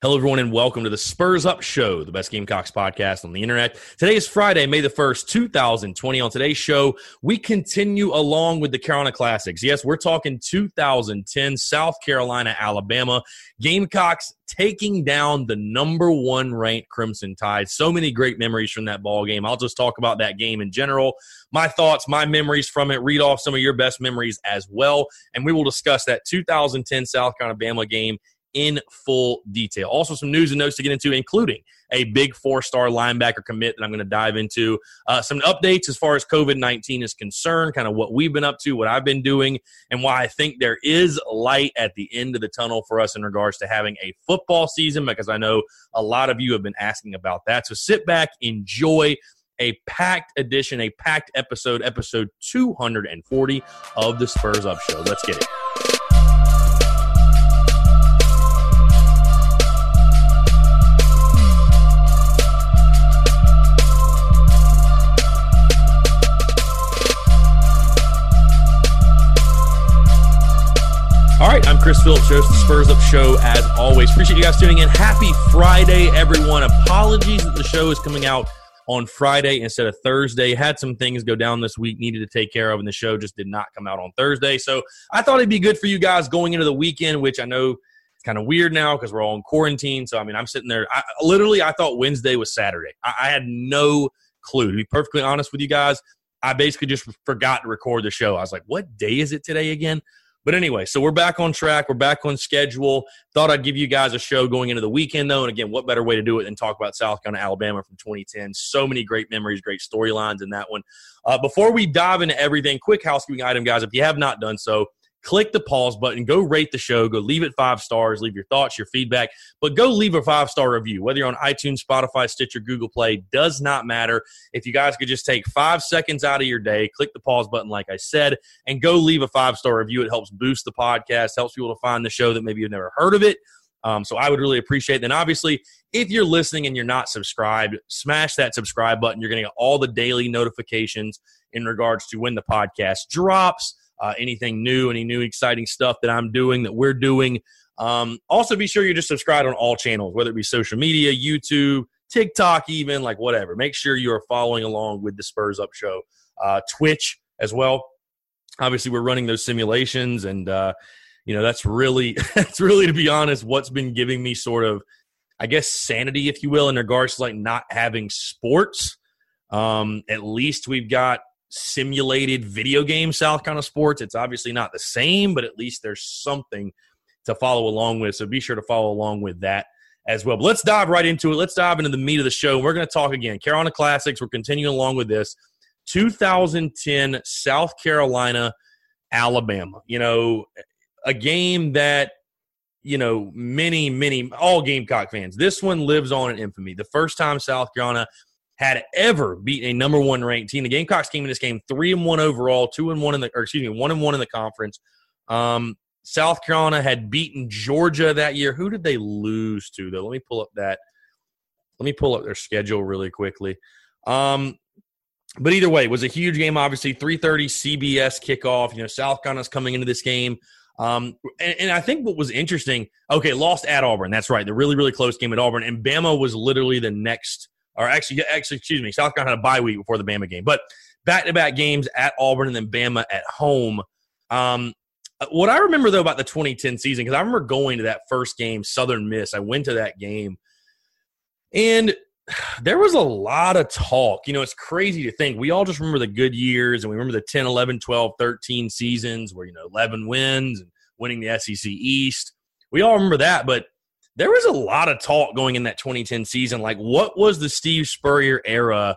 Hello, everyone, and welcome to the Spurs Up Show, the best Gamecocks podcast on the internet. Today is Friday, May the 1st, 2020. On today's show, we continue along with the Carolina Classics. Yes, we're talking 2010 South Carolina, Alabama. Gamecocks taking down the number one ranked Crimson Tide. So many great memories from that ball game. I'll just talk about that game in general, my thoughts, my memories from it, read off some of your best memories as well. And we will discuss that 2010 South Carolina, Bama game in full detail. Also, some news and notes to get into, including a big four star linebacker commit that I'm going to dive into. Uh, some updates as far as COVID 19 is concerned, kind of what we've been up to, what I've been doing, and why I think there is light at the end of the tunnel for us in regards to having a football season, because I know a lot of you have been asking about that. So sit back, enjoy a packed edition, a packed episode, episode 240 of the Spurs Up Show. Let's get it. Chris Phillips, of the Spurs Up Show. As always, appreciate you guys tuning in. Happy Friday, everyone. Apologies that the show is coming out on Friday instead of Thursday. Had some things go down this week, needed to take care of, and the show just did not come out on Thursday. So I thought it'd be good for you guys going into the weekend, which I know it's kind of weird now because we're all in quarantine. So I mean, I'm sitting there. I, literally, I thought Wednesday was Saturday. I, I had no clue. To be perfectly honest with you guys, I basically just forgot to record the show. I was like, "What day is it today again?" But anyway, so we're back on track. We're back on schedule. Thought I'd give you guys a show going into the weekend, though. And again, what better way to do it than talk about South Carolina, Alabama from 2010? So many great memories, great storylines in that one. Uh, before we dive into everything, quick housekeeping item, guys. If you have not done so, click the pause button, go rate the show, go leave it five stars, leave your thoughts, your feedback, but go leave a five star review. Whether you're on iTunes, Spotify, Stitcher, Google Play, does not matter. If you guys could just take five seconds out of your day, click the pause button, like I said, and go leave a five star review. It helps boost the podcast, helps people to find the show that maybe you've never heard of it. Um, so I would really appreciate it. Then obviously, if you're listening and you're not subscribed, smash that subscribe button. You're going to get all the daily notifications in regards to when the podcast drops uh, anything new, any new exciting stuff that I'm doing, that we're doing. Um, also, be sure you're just subscribed on all channels, whether it be social media, YouTube, TikTok, even like whatever. Make sure you are following along with the Spurs Up Show. Uh, Twitch as well. Obviously, we're running those simulations, and uh, you know that's really that's really to be honest, what's been giving me sort of, I guess, sanity, if you will, in regards to like not having sports. Um, at least we've got simulated video game South Carolina sports. It's obviously not the same, but at least there's something to follow along with. So be sure to follow along with that as well. But let's dive right into it. Let's dive into the meat of the show. We're going to talk again. Carolina Classics. We're continuing along with this. 2010 South Carolina, Alabama. You know, a game that you know, many, many, all Gamecock fans. This one lives on in infamy. The first time South Carolina had ever beaten a number one ranked team. The Gamecocks came in this game three and one overall, two and one in the, or excuse me, one and one in the conference. Um, South Carolina had beaten Georgia that year. Who did they lose to though? Let me pull up that. Let me pull up their schedule really quickly. Um, but either way, it was a huge game. Obviously, three thirty CBS kickoff. You know, South Carolina's coming into this game. Um, and, and, I think what was interesting, okay, lost at Auburn. That's right. The really, really close game at Auburn. And Bama was literally the next or actually, actually, excuse me, South Carolina had a bye week before the Bama game, but back to back games at Auburn and then Bama at home. Um, what I remember though about the 2010 season, because I remember going to that first game, Southern Miss. I went to that game, and there was a lot of talk. You know, it's crazy to think. We all just remember the good years and we remember the 10, 11, 12, 13 seasons where, you know, 11 wins and winning the SEC East. We all remember that, but there was a lot of talk going in that 2010 season. Like, what was the Steve Spurrier era?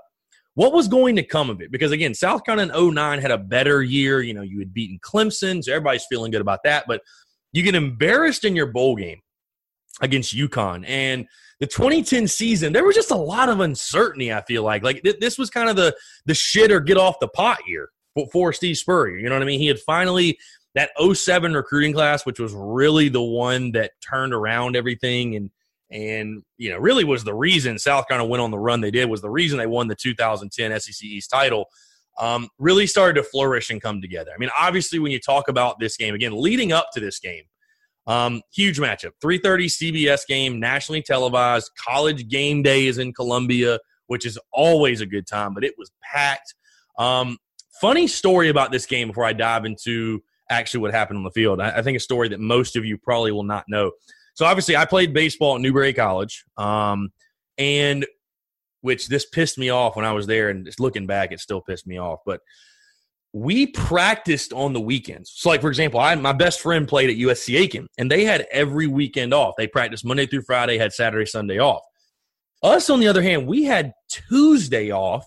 What was going to come of it? Because again, South Carolina in 09 had a better year. You know, you had beaten Clemson, so everybody's feeling good about that. But you get embarrassed in your bowl game against UConn. And the 2010 season, there was just a lot of uncertainty. I feel like like th- this was kind of the the shit or get off the pot year for, for Steve Spurrier. You know what I mean? He had finally that 07 recruiting class, which was really the one that turned around everything and and you know really was the reason South Carolina went on the run they did was the reason they won the 2010 SEC East title. Um, really started to flourish and come together. I mean, obviously, when you talk about this game again, leading up to this game, um, huge matchup. 3:30 CBS game, nationally televised. College game day is in Columbia, which is always a good time, but it was packed. Um, funny story about this game before I dive into actually what happened on the field. I, I, think a story that most of you probably will not know. So obviously, I played baseball at Newberry College, um, and which this pissed me off when I was there, and just looking back, it still pissed me off. But we practiced on the weekends. So, like for example, I my best friend played at USC Aiken, and they had every weekend off. They practiced Monday through Friday, had Saturday, Sunday off. Us, on the other hand, we had Tuesday off,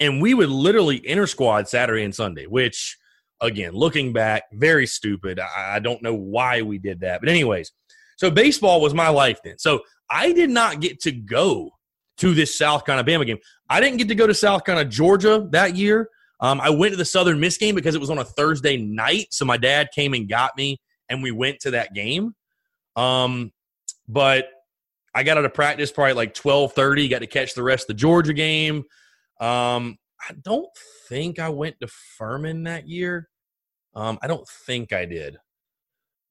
and we would literally inter squad Saturday and Sunday. Which, again, looking back, very stupid. I, I don't know why we did that, but anyways, so baseball was my life then. So I did not get to go to this South Carolina Bama game. I didn't get to go to South Carolina Georgia that year. Um, I went to the Southern Miss game because it was on a Thursday night, so my dad came and got me, and we went to that game. Um, but I got out of practice probably like twelve thirty. Got to catch the rest of the Georgia game. Um, I don't think I went to Furman that year. Um, I don't think I did.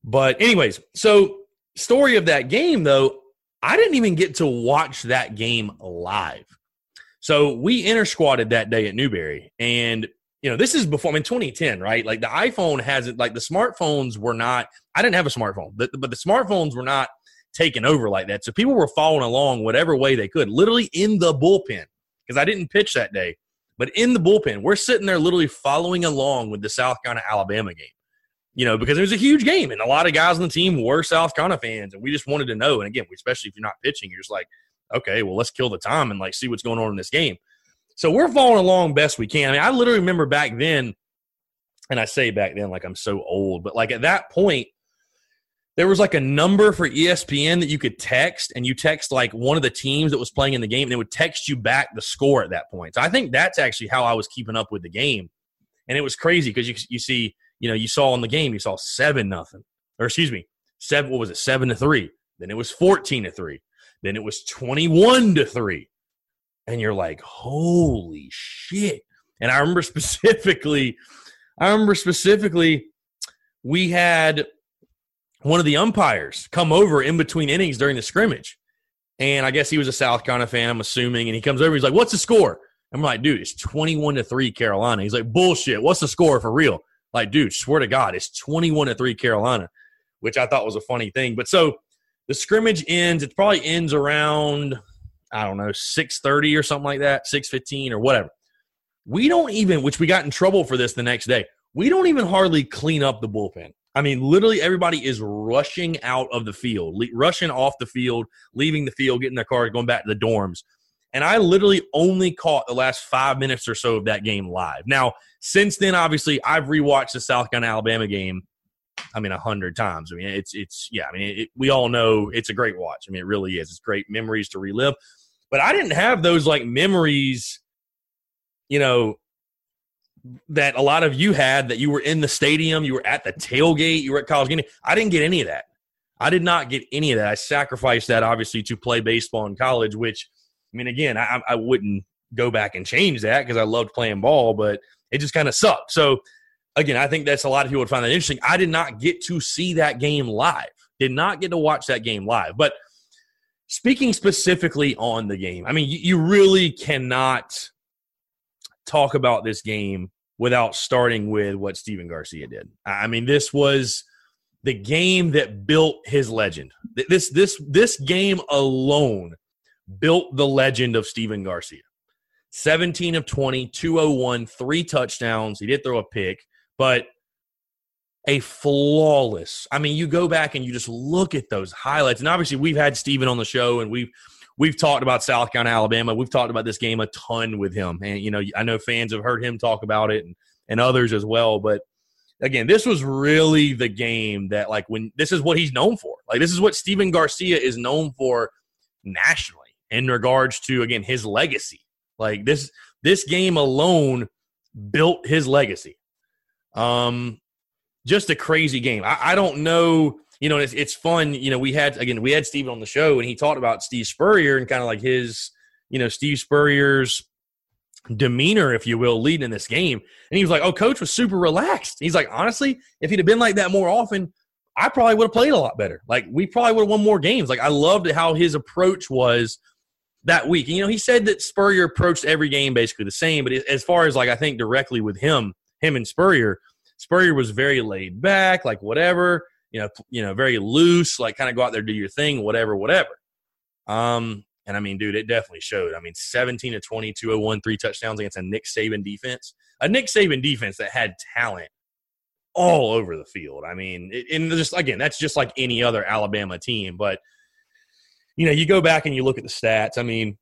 But anyways, so story of that game though, I didn't even get to watch that game live. So we inter squatted that day at Newberry, and you know this is before I mean 2010, right? Like the iPhone hasn't, like the smartphones were not. I didn't have a smartphone, but, but the smartphones were not taken over like that. So people were following along whatever way they could, literally in the bullpen because I didn't pitch that day, but in the bullpen, we're sitting there literally following along with the South Carolina Alabama game. You know, because it was a huge game, and a lot of guys on the team were South Carolina fans, and we just wanted to know. And again, especially if you're not pitching, you're just like, okay, well, let's kill the time and like see what's going on in this game. So we're following along best we can. I mean, I literally remember back then, and I say back then like I'm so old, but like at that point, there was like a number for ESPN that you could text, and you text like one of the teams that was playing in the game, and it would text you back the score at that point. So I think that's actually how I was keeping up with the game, and it was crazy because you you see you know you saw in the game you saw seven nothing or excuse me seven what was it seven to three then it was fourteen to three then it was 21 to 3. And you're like, holy shit. And I remember specifically, I remember specifically, we had one of the umpires come over in between innings during the scrimmage. And I guess he was a South Carolina fan, I'm assuming. And he comes over, he's like, What's the score? I'm like, dude, it's 21 to 3 Carolina. He's like, bullshit. What's the score for real? Like, dude, swear to God, it's 21 to 3 Carolina, which I thought was a funny thing. But so the scrimmage ends. It probably ends around I don't know six thirty or something like that, six fifteen or whatever. We don't even, which we got in trouble for this the next day. We don't even hardly clean up the bullpen. I mean, literally everybody is rushing out of the field, le- rushing off the field, leaving the field, getting their car, going back to the dorms. And I literally only caught the last five minutes or so of that game live. Now, since then, obviously, I've rewatched the South Carolina Alabama game I mean, a hundred times. I mean, it's it's yeah. I mean, it, we all know it's a great watch. I mean, it really is. It's great memories to relive. But I didn't have those like memories, you know, that a lot of you had. That you were in the stadium, you were at the tailgate, you were at college game. I didn't get any of that. I did not get any of that. I sacrificed that obviously to play baseball in college, which I mean, again, I, I wouldn't go back and change that because I loved playing ball, but it just kind of sucked. So again, I think that's a lot of people would find that interesting. I did not get to see that game live, did not get to watch that game live. But speaking specifically on the game, I mean, you, you really cannot talk about this game without starting with what Stephen Garcia did. I mean, this was the game that built his legend. This this this game alone built the legend of Stephen Garcia. 17 of 20, 201, three touchdowns. He did throw a pick, but a flawless. I mean, you go back and you just look at those highlights. And obviously, we've had Stephen on the show and we've we've talked about South Carolina, Alabama. We've talked about this game a ton with him. And you know, I know fans have heard him talk about it and, and others as well. But again, this was really the game that like when this is what he's known for. Like this is what Stephen Garcia is known for nationally in regards to again his legacy. Like this this game alone built his legacy. Um just a crazy game. I, I don't know, you know, it's, it's fun. You know, we had again we had Stephen on the show and he talked about Steve Spurrier and kind of like his, you know, Steve Spurrier's demeanor, if you will, leading in this game. And he was like, "Oh, coach was super relaxed." He's like, honestly, if he'd have been like that more often, I probably would have played a lot better. Like we probably would have won more games. Like I loved how his approach was that week. And, you know, he said that Spurrier approached every game basically the same, but as far as like I think directly with him, him and Spurrier, Spurrier was very laid back, like whatever, you know, you know, very loose, like kind of go out there do your thing, whatever, whatever. Um, and I mean, dude, it definitely showed. I mean, 17 to 20, 201, three touchdowns against a Nick Saban defense, a Nick Saban defense that had talent all over the field. I mean, and just again, that's just like any other Alabama team, but you know, you go back and you look at the stats. I mean,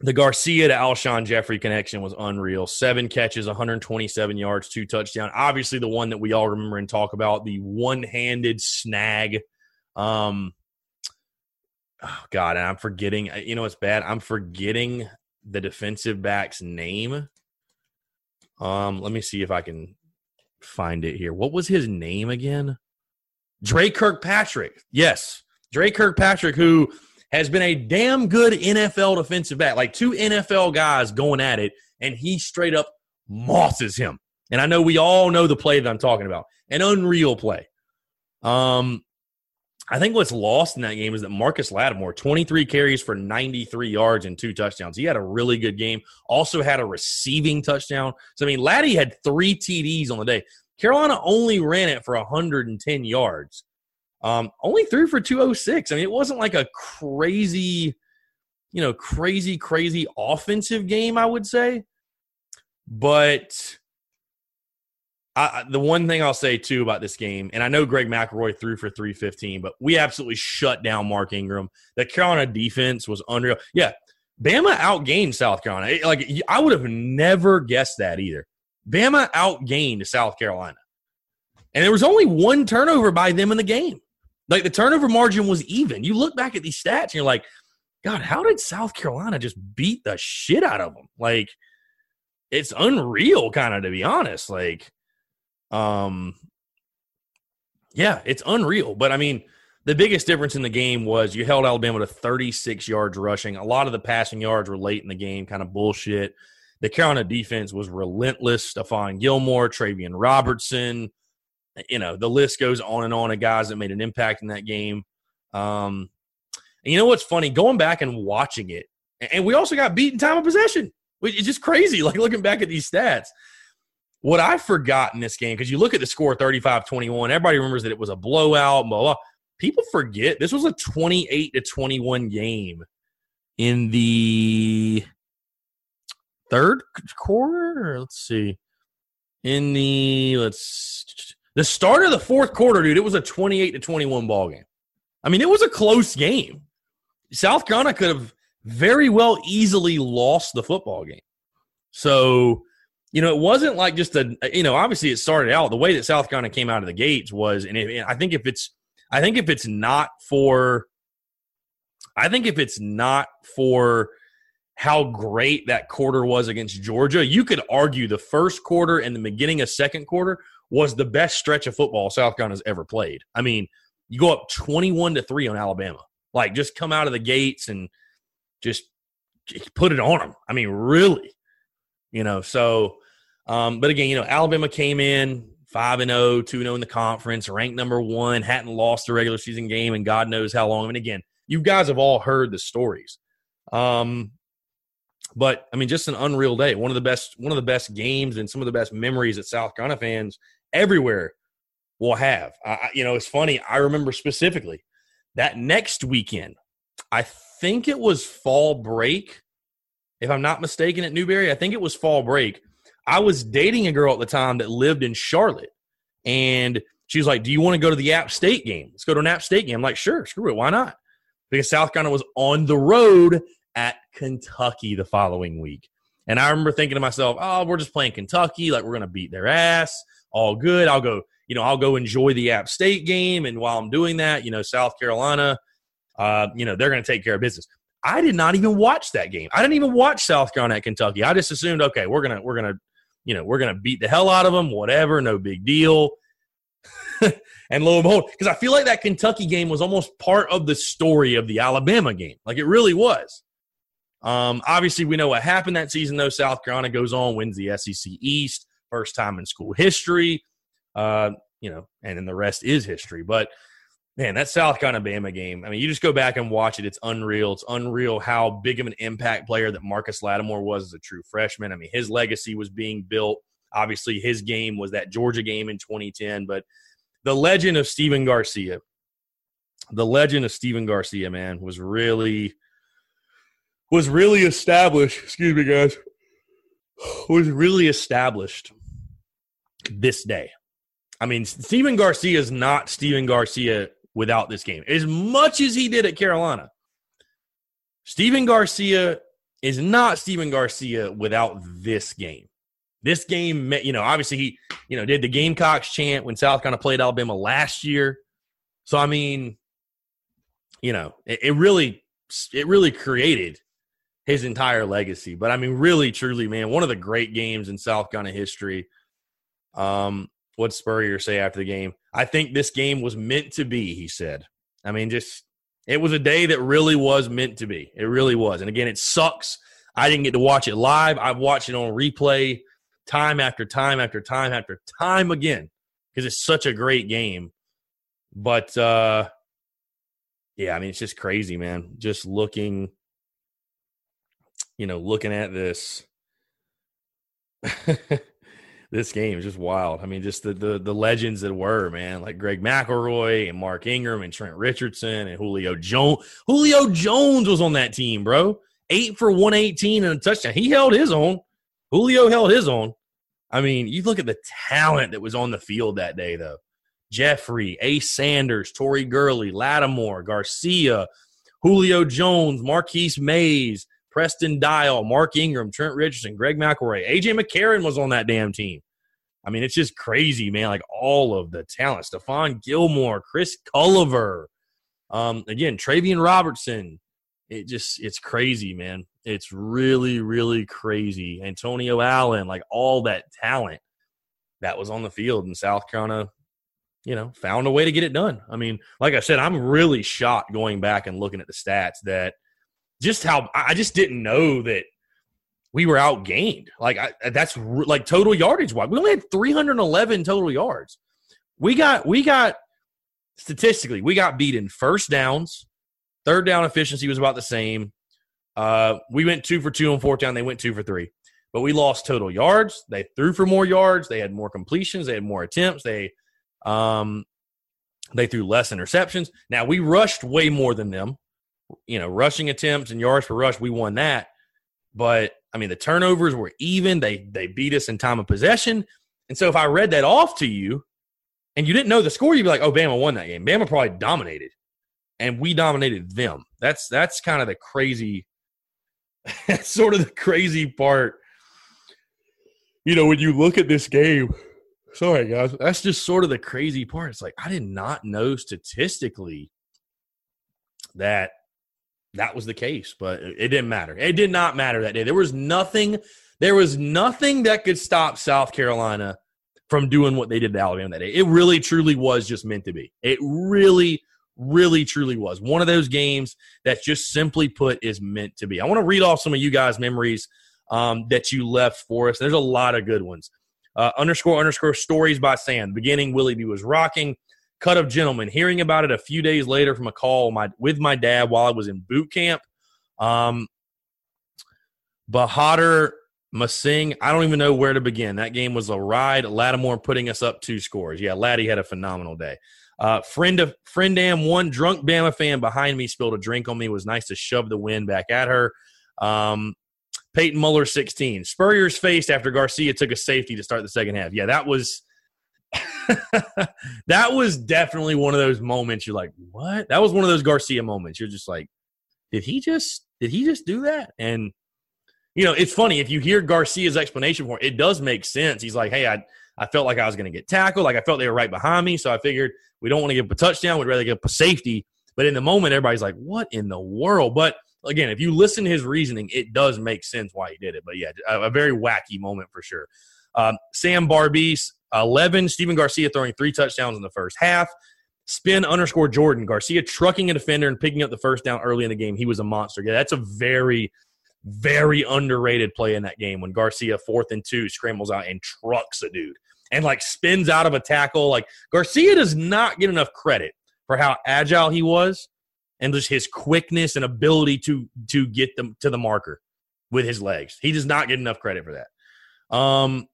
the Garcia to Alshon Jeffery connection was unreal. Seven catches, 127 yards, two touchdowns. Obviously, the one that we all remember and talk about, the one-handed snag. Um, oh God, and I'm forgetting. You know, it's bad. I'm forgetting the defensive back's name. Um, let me see if I can find it here. What was his name again? Dre Kirkpatrick. Yes, Dre Kirkpatrick, who has been a damn good NFL defensive back, like two NFL guys going at it, and he straight up mosses him. And I know we all know the play that I'm talking about, an unreal play. Um, I think what's lost in that game is that Marcus Lattimore, 23 carries for 93 yards and two touchdowns. He had a really good game. Also had a receiving touchdown. So I mean, Laddie had three TDs on the day. Carolina only ran it for 110 yards. Um, only threw for 206. I mean, it wasn't like a crazy, you know, crazy, crazy offensive game, I would say. But I, the one thing I'll say too about this game, and I know Greg McElroy threw for 315, but we absolutely shut down Mark Ingram. The Carolina defense was unreal. Yeah, Bama outgained South Carolina. Like I would have never guessed that either. Bama outgained South Carolina. And there was only one turnover by them in the game. Like the turnover margin was even. You look back at these stats and you're like, God, how did South Carolina just beat the shit out of them? Like, it's unreal, kind of to be honest. Like, um, yeah, it's unreal. But I mean, the biggest difference in the game was you held Alabama to 36 yards rushing. A lot of the passing yards were late in the game, kind of bullshit. The Carolina defense was relentless. Stephon Gilmore, Travian Robertson, you know, the list goes on and on of guys that made an impact in that game. Um, and you know what's funny? Going back and watching it, and we also got beaten time of possession, which is just crazy. Like looking back at these stats. What I forgot in this game, because you look at the score 35 21, everybody remembers that it was a blowout, blah, blah. People forget this was a 28 to 21 game in the third quarter. Let's see. In the, let's, the start of the fourth quarter, dude, it was a 28 to 21 ball game. I mean, it was a close game. South Carolina could have very well easily lost the football game. So, you know, it wasn't like just a, you know, obviously it started out the way that South Carolina came out of the gates was, and, and I think if it's, I think if it's not for, I think if it's not for how great that quarter was against Georgia, you could argue the first quarter and the beginning of second quarter was the best stretch of football South Carolina's ever played. I mean, you go up 21 to 3 on Alabama. Like just come out of the gates and just put it on them. I mean, really. You know, so um but again, you know, Alabama came in 5 and 0, 2 0 in the conference, ranked number 1, hadn't lost a regular season game and God knows how long. And again, you guys have all heard the stories. Um But I mean, just an unreal day. One of the best, one of the best games, and some of the best memories that South Carolina fans everywhere will have. I, you know, it's funny. I remember specifically that next weekend. I think it was fall break, if I'm not mistaken, at Newberry. I think it was fall break. I was dating a girl at the time that lived in Charlotte, and she was like, "Do you want to go to the App State game? Let's go to an App State game." I'm like, "Sure, screw it, why not?" Because South Carolina was on the road at Kentucky the following week. And I remember thinking to myself, oh, we're just playing Kentucky. Like, we're going to beat their ass. All good. I'll go, you know, I'll go enjoy the App State game. And while I'm doing that, you know, South Carolina, uh, you know, they're going to take care of business. I did not even watch that game. I didn't even watch South Carolina at Kentucky. I just assumed, okay, we're going to, we're going to, you know, we're going to beat the hell out of them, whatever, no big deal. and lo and behold, because I feel like that Kentucky game was almost part of the story of the Alabama game. Like it really was. Um, obviously, we know what happened that season, though. South Carolina goes on, wins the SEC East, first time in school history. Uh, you know, and then the rest is history. But man, that South Carolina Bama game, I mean, you just go back and watch it. It's unreal. It's unreal how big of an impact player that Marcus Lattimore was as a true freshman. I mean, his legacy was being built. Obviously, his game was that Georgia game in 2010. But the legend of Stephen Garcia, the legend of Stephen Garcia, man, was really was really established. Excuse me, guys. Was really established this day. I mean, Stephen Garcia is not Stephen Garcia without this game. As much as he did at Carolina, Stephen Garcia is not Stephen Garcia without this game. This game, you know, obviously he, you know, did the Gamecocks chant when South kind of played Alabama last year. So I mean, you know, it, it really, it really created his entire legacy. But I mean, really, truly, man, one of the great games in South Carolina history. Um, what Spurrier say after the game? I think this game was meant to be. He said. I mean, just it was a day that really was meant to be. It really was. And again, it sucks. I didn't get to watch it live. I've watched it on replay time after time after time after time again because it's such a great game. But uh yeah, I mean, it's just crazy, man. Just looking you know, looking at this, this game is just wild. I mean, just the, the the legends that were, man, like Greg McElroy and Mark Ingram and Trent Richardson and Julio Jones. Julio Jones was on that team, bro. Eight for 118 and a touchdown. He held his own. Julio held his own. I mean, you look at the talent that was on the field that day, though. Jeffery, Ace Sanders, Tori Gurley, Lattimore, Garcia, Julio Jones, Marquis Maze, Preston Dial, Mark Ingram, Trent Richardson, Greg McElroy, AJ McCarron was on that damn team. I mean, it's just crazy, man. Like all of the talent. Stephon Gilmore, Chris Culliver, um, again, Travian Robertson. It just it's crazy, man. It's really, really crazy. Antonio Allen, like all that talent that was on the field in South Carolina, you know, found a way to get it done. I mean, like I said, I'm really shocked going back and looking at the stats that – just how I just didn't know that we were outgained. Like I, that's like total yardage wise. We only had 311 total yards. We got we got statistically we got beat in first downs. Third down efficiency was about the same. Uh, we went two for two on fourth down. They went two for three, but we lost total yards. They threw for more yards. They had more completions. They had more attempts. They um, they threw less interceptions. Now we rushed way more than them you know, rushing attempts and yards per rush, we won that. But I mean, the turnovers were even. They they beat us in time of possession. And so if I read that off to you and you didn't know the score, you'd be like, oh, Bama won that game. Bama probably dominated. And we dominated them. That's that's kind of the crazy, that's sort of the crazy part. You know, when you look at this game, sorry guys, that's just sort of the crazy part. It's like I did not know statistically that that was the case, but it didn't matter. It did not matter that day. There was nothing. There was nothing that could stop South Carolina from doing what they did to Alabama that day. It really, truly was just meant to be. It really, really, truly was one of those games that just simply put is meant to be. I want to read off some of you guys' memories um, that you left for us. There's a lot of good ones. Uh, underscore underscore stories by Sam. Beginning, Willie B was rocking. Cut of Gentlemen, hearing about it a few days later from a call my, with my dad while I was in boot camp. Um, Bahadur Masing, I don't even know where to begin. That game was a ride. Lattimore putting us up two scores. Yeah, Laddie had a phenomenal day. Uh, friend of friend Am one drunk Bama fan behind me spilled a drink on me. It was nice to shove the wind back at her. Um, Peyton Muller 16. Spurrier's faced after Garcia took a safety to start the second half. Yeah, that was that was definitely one of those moments you're like, what? That was one of those Garcia moments. You're just like, did he just did he just do that? And you know, it's funny if you hear Garcia's explanation for it, it does make sense. He's like, hey, I I felt like I was going to get tackled. Like I felt they were right behind me, so I figured we don't want to give up a touchdown. We'd rather give up a safety. But in the moment, everybody's like, what in the world? But again, if you listen to his reasoning, it does make sense why he did it. But yeah, a, a very wacky moment for sure. Um, Sam Barbies, 11. Stephen Garcia throwing three touchdowns in the first half. Spin underscore Jordan. Garcia trucking a defender and picking up the first down early in the game. He was a monster. Yeah, that's a very, very underrated play in that game when Garcia, fourth and two, scrambles out and trucks a dude and like spins out of a tackle. Like Garcia does not get enough credit for how agile he was and just his quickness and ability to to get them to the marker with his legs. He does not get enough credit for that. Um,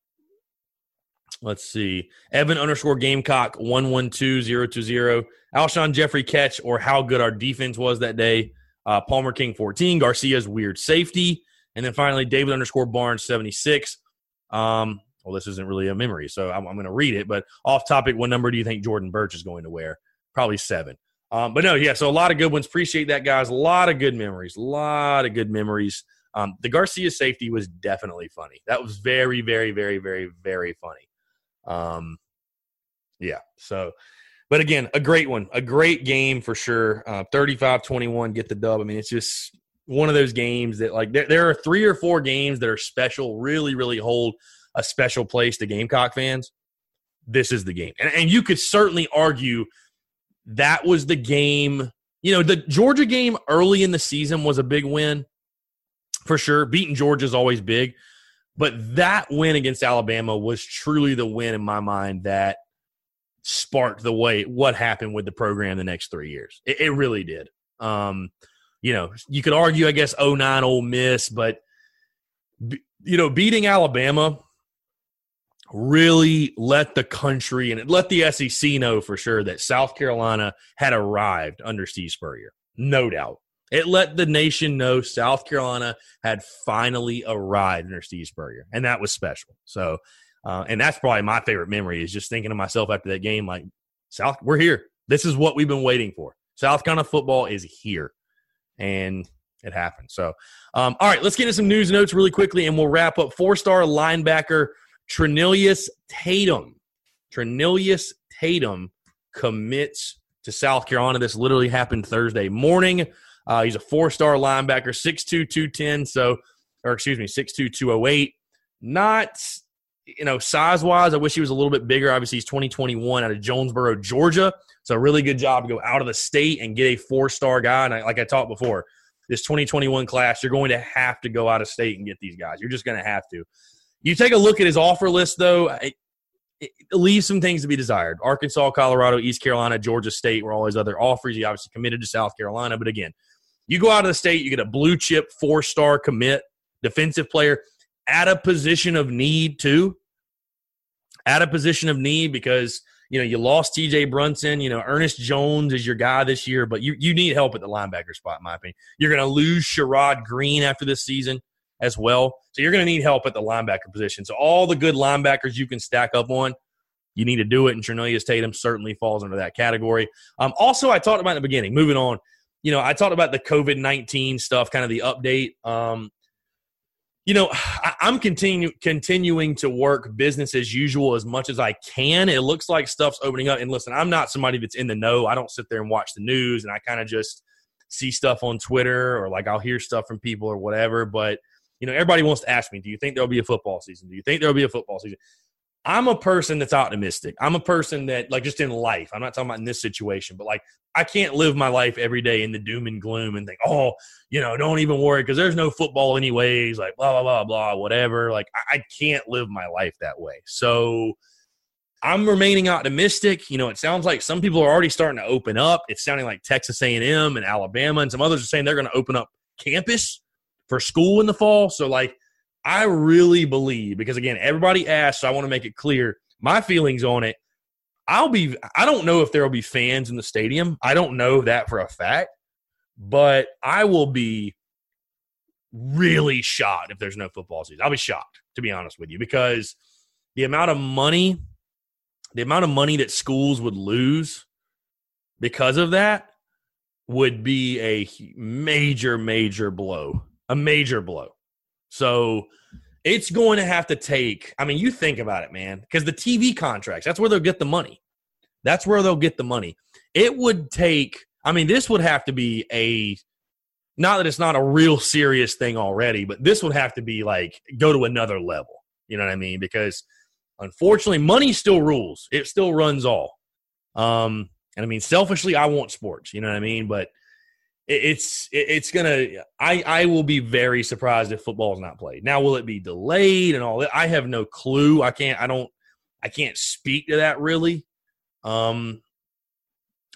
let's see. Evan underscore Gamecock one one two zero two zero. Alshon Jeffery catch or how good our defense was that day. Uh, Palmer King fourteen. Garcia's weird safety, and then finally David underscore Barnes seventy six. Um, well, this isn't really a memory, so I'm, I'm going to read it. But off topic, what number do you think Jordan Burch is going to wear? Probably seven. Um, but no, yeah, so a lot of good ones. Appreciate that, guys. A lot of good memories. A lot of good memories. Um, the Garcia safety was definitely funny. That was very, very, very, very, very funny. Um, yeah. So, but again, a great one, a great game for sure. Uh, 35 21, get the dub. I mean, it's just one of those games that, like, there, there are three or four games that are special, really, really hold a special place to Gamecock fans. This is the game. And, and you could certainly argue that was the game. You know, the Georgia game early in the season was a big win for sure. Beating Georgia is always big. But that win against Alabama was truly the win in my mind that sparked the way what happened with the program the next three years. It, it really did. Um, you know, you could argue, I guess, 09 Ole Miss, but, you know, beating Alabama really let the country and let the SEC know for sure that South Carolina had arrived under Steve Spurrier. No doubt. It let the nation know South Carolina had finally arrived under Steve Spurrier, and that was special. So, uh, and that's probably my favorite memory is just thinking to myself after that game, like, South, we're here. This is what we've been waiting for. South Carolina football is here, and it happened. So, um, all right, let's get into some news notes really quickly, and we'll wrap up. Four star linebacker Trenilyas Tatum. Trenilyas Tatum commits to South Carolina. This literally happened Thursday morning. Uh, he's a four star linebacker, 6'2, 210. So, or excuse me, 6'2, 208. Not, you know, size wise, I wish he was a little bit bigger. Obviously, he's 2021 out of Jonesboro, Georgia. So, a really good job to go out of the state and get a four star guy. And I, like I talked before, this 2021 class, you're going to have to go out of state and get these guys. You're just going to have to. You take a look at his offer list, though, it, it leaves some things to be desired. Arkansas, Colorado, East Carolina, Georgia State were all his other offers. He obviously committed to South Carolina. But again, you go out of the state, you get a blue chip four star commit defensive player at a position of need, too. At a position of need because you know, you lost TJ Brunson. You know, Ernest Jones is your guy this year, but you, you need help at the linebacker spot, in my opinion. You're going to lose Sherrod Greene after this season as well. So you're going to need help at the linebacker position. So all the good linebackers you can stack up on, you need to do it. And Trenilyas Tatum certainly falls under that category. Um, also, I talked about in the beginning, moving on, you know, I talked about the COVID 19 stuff, kind of the update. Um, you know, I, am continue, continuing to work business as usual as much as I can. It looks like stuff's opening up. And listen, I'm not somebody that's in the know. I don't sit there and watch the news and I kind of just see stuff on Twitter or like I'll hear stuff from people or whatever. But you know, everybody wants to ask me, do you think there'll be a football season? Do you think there'll be a football season? I'm a person that's optimistic. I'm a person that, like, just in life, I'm not talking about in this situation, but like, I can't live my life every day in the doom and gloom and think, oh, you know, don't even worry because there's no football anyways, like, blah, blah, blah, blah, whatever. Like, I, I can't live my life that way. So, I'm remaining optimistic. You know, it sounds like some people are already starting to open up. It's sounding like Texas A&M and Alabama and some others are saying they're going to open up campus for school in the fall. So like I really believe because again, everybody asked, so I want to make it clear my feelings on it. I'll be I don't know if there'll be fans in the stadium. I don't know that for a fact, but I will be really shocked if there's no football season. I'll be shocked to be honest with you because the amount of money the amount of money that schools would lose because of that would be a major major blow. A major blow. So it's going to have to take, I mean, you think about it, man, because the TV contracts, that's where they'll get the money. That's where they'll get the money. It would take, I mean, this would have to be a, not that it's not a real serious thing already, but this would have to be like go to another level. You know what I mean? Because unfortunately, money still rules. It still runs all. Um, and I mean, selfishly, I want sports. You know what I mean? But it's it's gonna i i will be very surprised if football is not played. Now will it be delayed and all that? I have no clue. I can't i don't i can't speak to that really. Um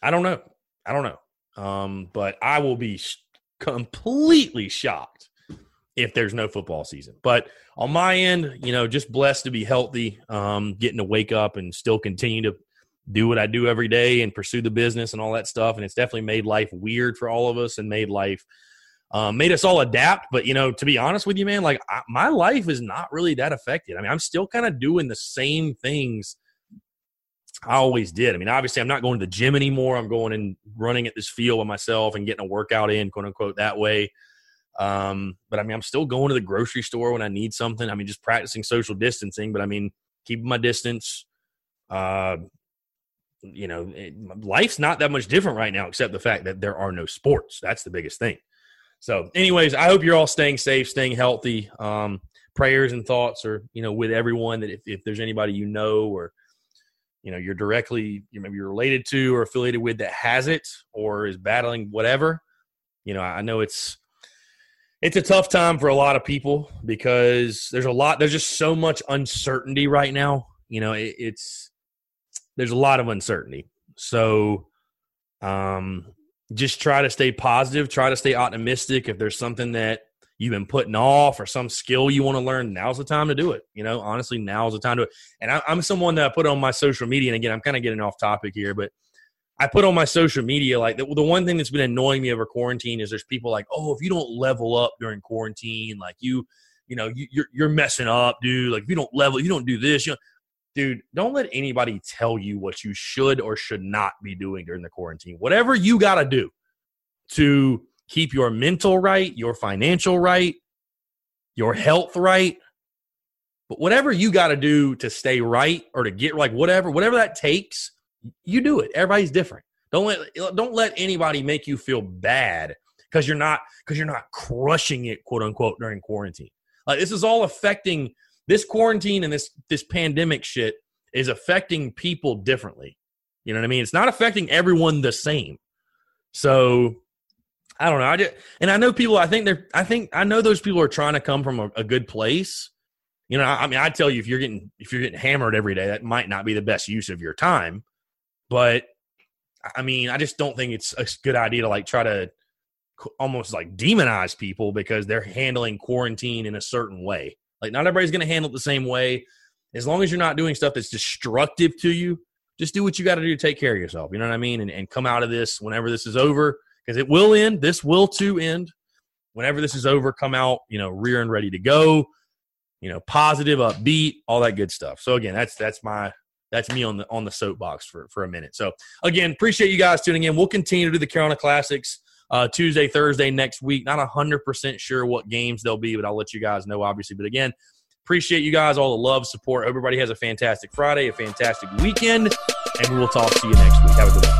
i don't know. I don't know. Um but i will be completely shocked if there's no football season. But on my end you know just blessed to be healthy um getting to wake up and still continue to do what I do every day and pursue the business and all that stuff. And it's definitely made life weird for all of us and made life, um, made us all adapt. But, you know, to be honest with you, man, like I, my life is not really that affected. I mean, I'm still kind of doing the same things I always did. I mean, obviously, I'm not going to the gym anymore. I'm going and running at this field with myself and getting a workout in, quote unquote, that way. Um, but I mean, I'm still going to the grocery store when I need something. I mean, just practicing social distancing, but I mean, keeping my distance, uh, you know, it, life's not that much different right now, except the fact that there are no sports. That's the biggest thing. So, anyways, I hope you're all staying safe, staying healthy. Um, prayers and thoughts are, you know, with everyone that if, if there's anybody you know or, you know, you're directly, you maybe you're related to or affiliated with that has it or is battling whatever, you know, I know it's, it's a tough time for a lot of people because there's a lot, there's just so much uncertainty right now. You know, it, it's, there's a lot of uncertainty. So um, just try to stay positive, try to stay optimistic. If there's something that you've been putting off or some skill you want to learn, now's the time to do it. You know, honestly, now's the time to do it. And I, am someone that I put on my social media, and again, I'm kind of getting off topic here, but I put on my social media like the, the one thing that's been annoying me over quarantine is there's people like, oh, if you don't level up during quarantine, like you, you know, you, are you're, you're messing up, dude. Like if you don't level, you don't do this, you know dude, don't let anybody tell you what you should or should not be doing during the quarantine. Whatever you got to do to keep your mental right, your financial right, your health right, but whatever you got to do to stay right or to get like whatever, whatever that takes, you do it. Everybody's different. Don't let uh, don't let anybody make you feel bad because you're not because you're not crushing it, quote unquote, during quarantine. Like this is all affecting this quarantine and this this pandemic shit is affecting people differently. You know what I mean? It's not affecting everyone the same. So I don't know. I just, and I know people. I think they're. I think I know those people are trying to come from a, a good place. You know, I, I mean, I tell you, if you're getting if you're getting hammered every day, that might not be the best use of your time. But I mean, I just don't think it's a good idea to like try to almost like demonize people because they're handling quarantine in a certain way. Like, not everybody's going to handle it the same way. As long as you're not doing stuff that's destructive to you, just do what you got to do to take care of yourself. You know what I mean? And, and come out of this whenever this is over, because it will end. This will too end. Whenever this is over, come out, you know, rear and ready to go. You know, positive, upbeat, all that good stuff. So again, that's that's my that's me on the on the soapbox for for a minute. So again, appreciate you guys tuning in. We'll continue to do the Carolina Classics uh, Tuesday, Thursday next week. Not 100% sure what games they'll be, but I'll let you guys know, obviously. But again, appreciate you guys, all the love, support. Everybody has a fantastic Friday, a fantastic weekend, and we will talk to you next week. Have a good one.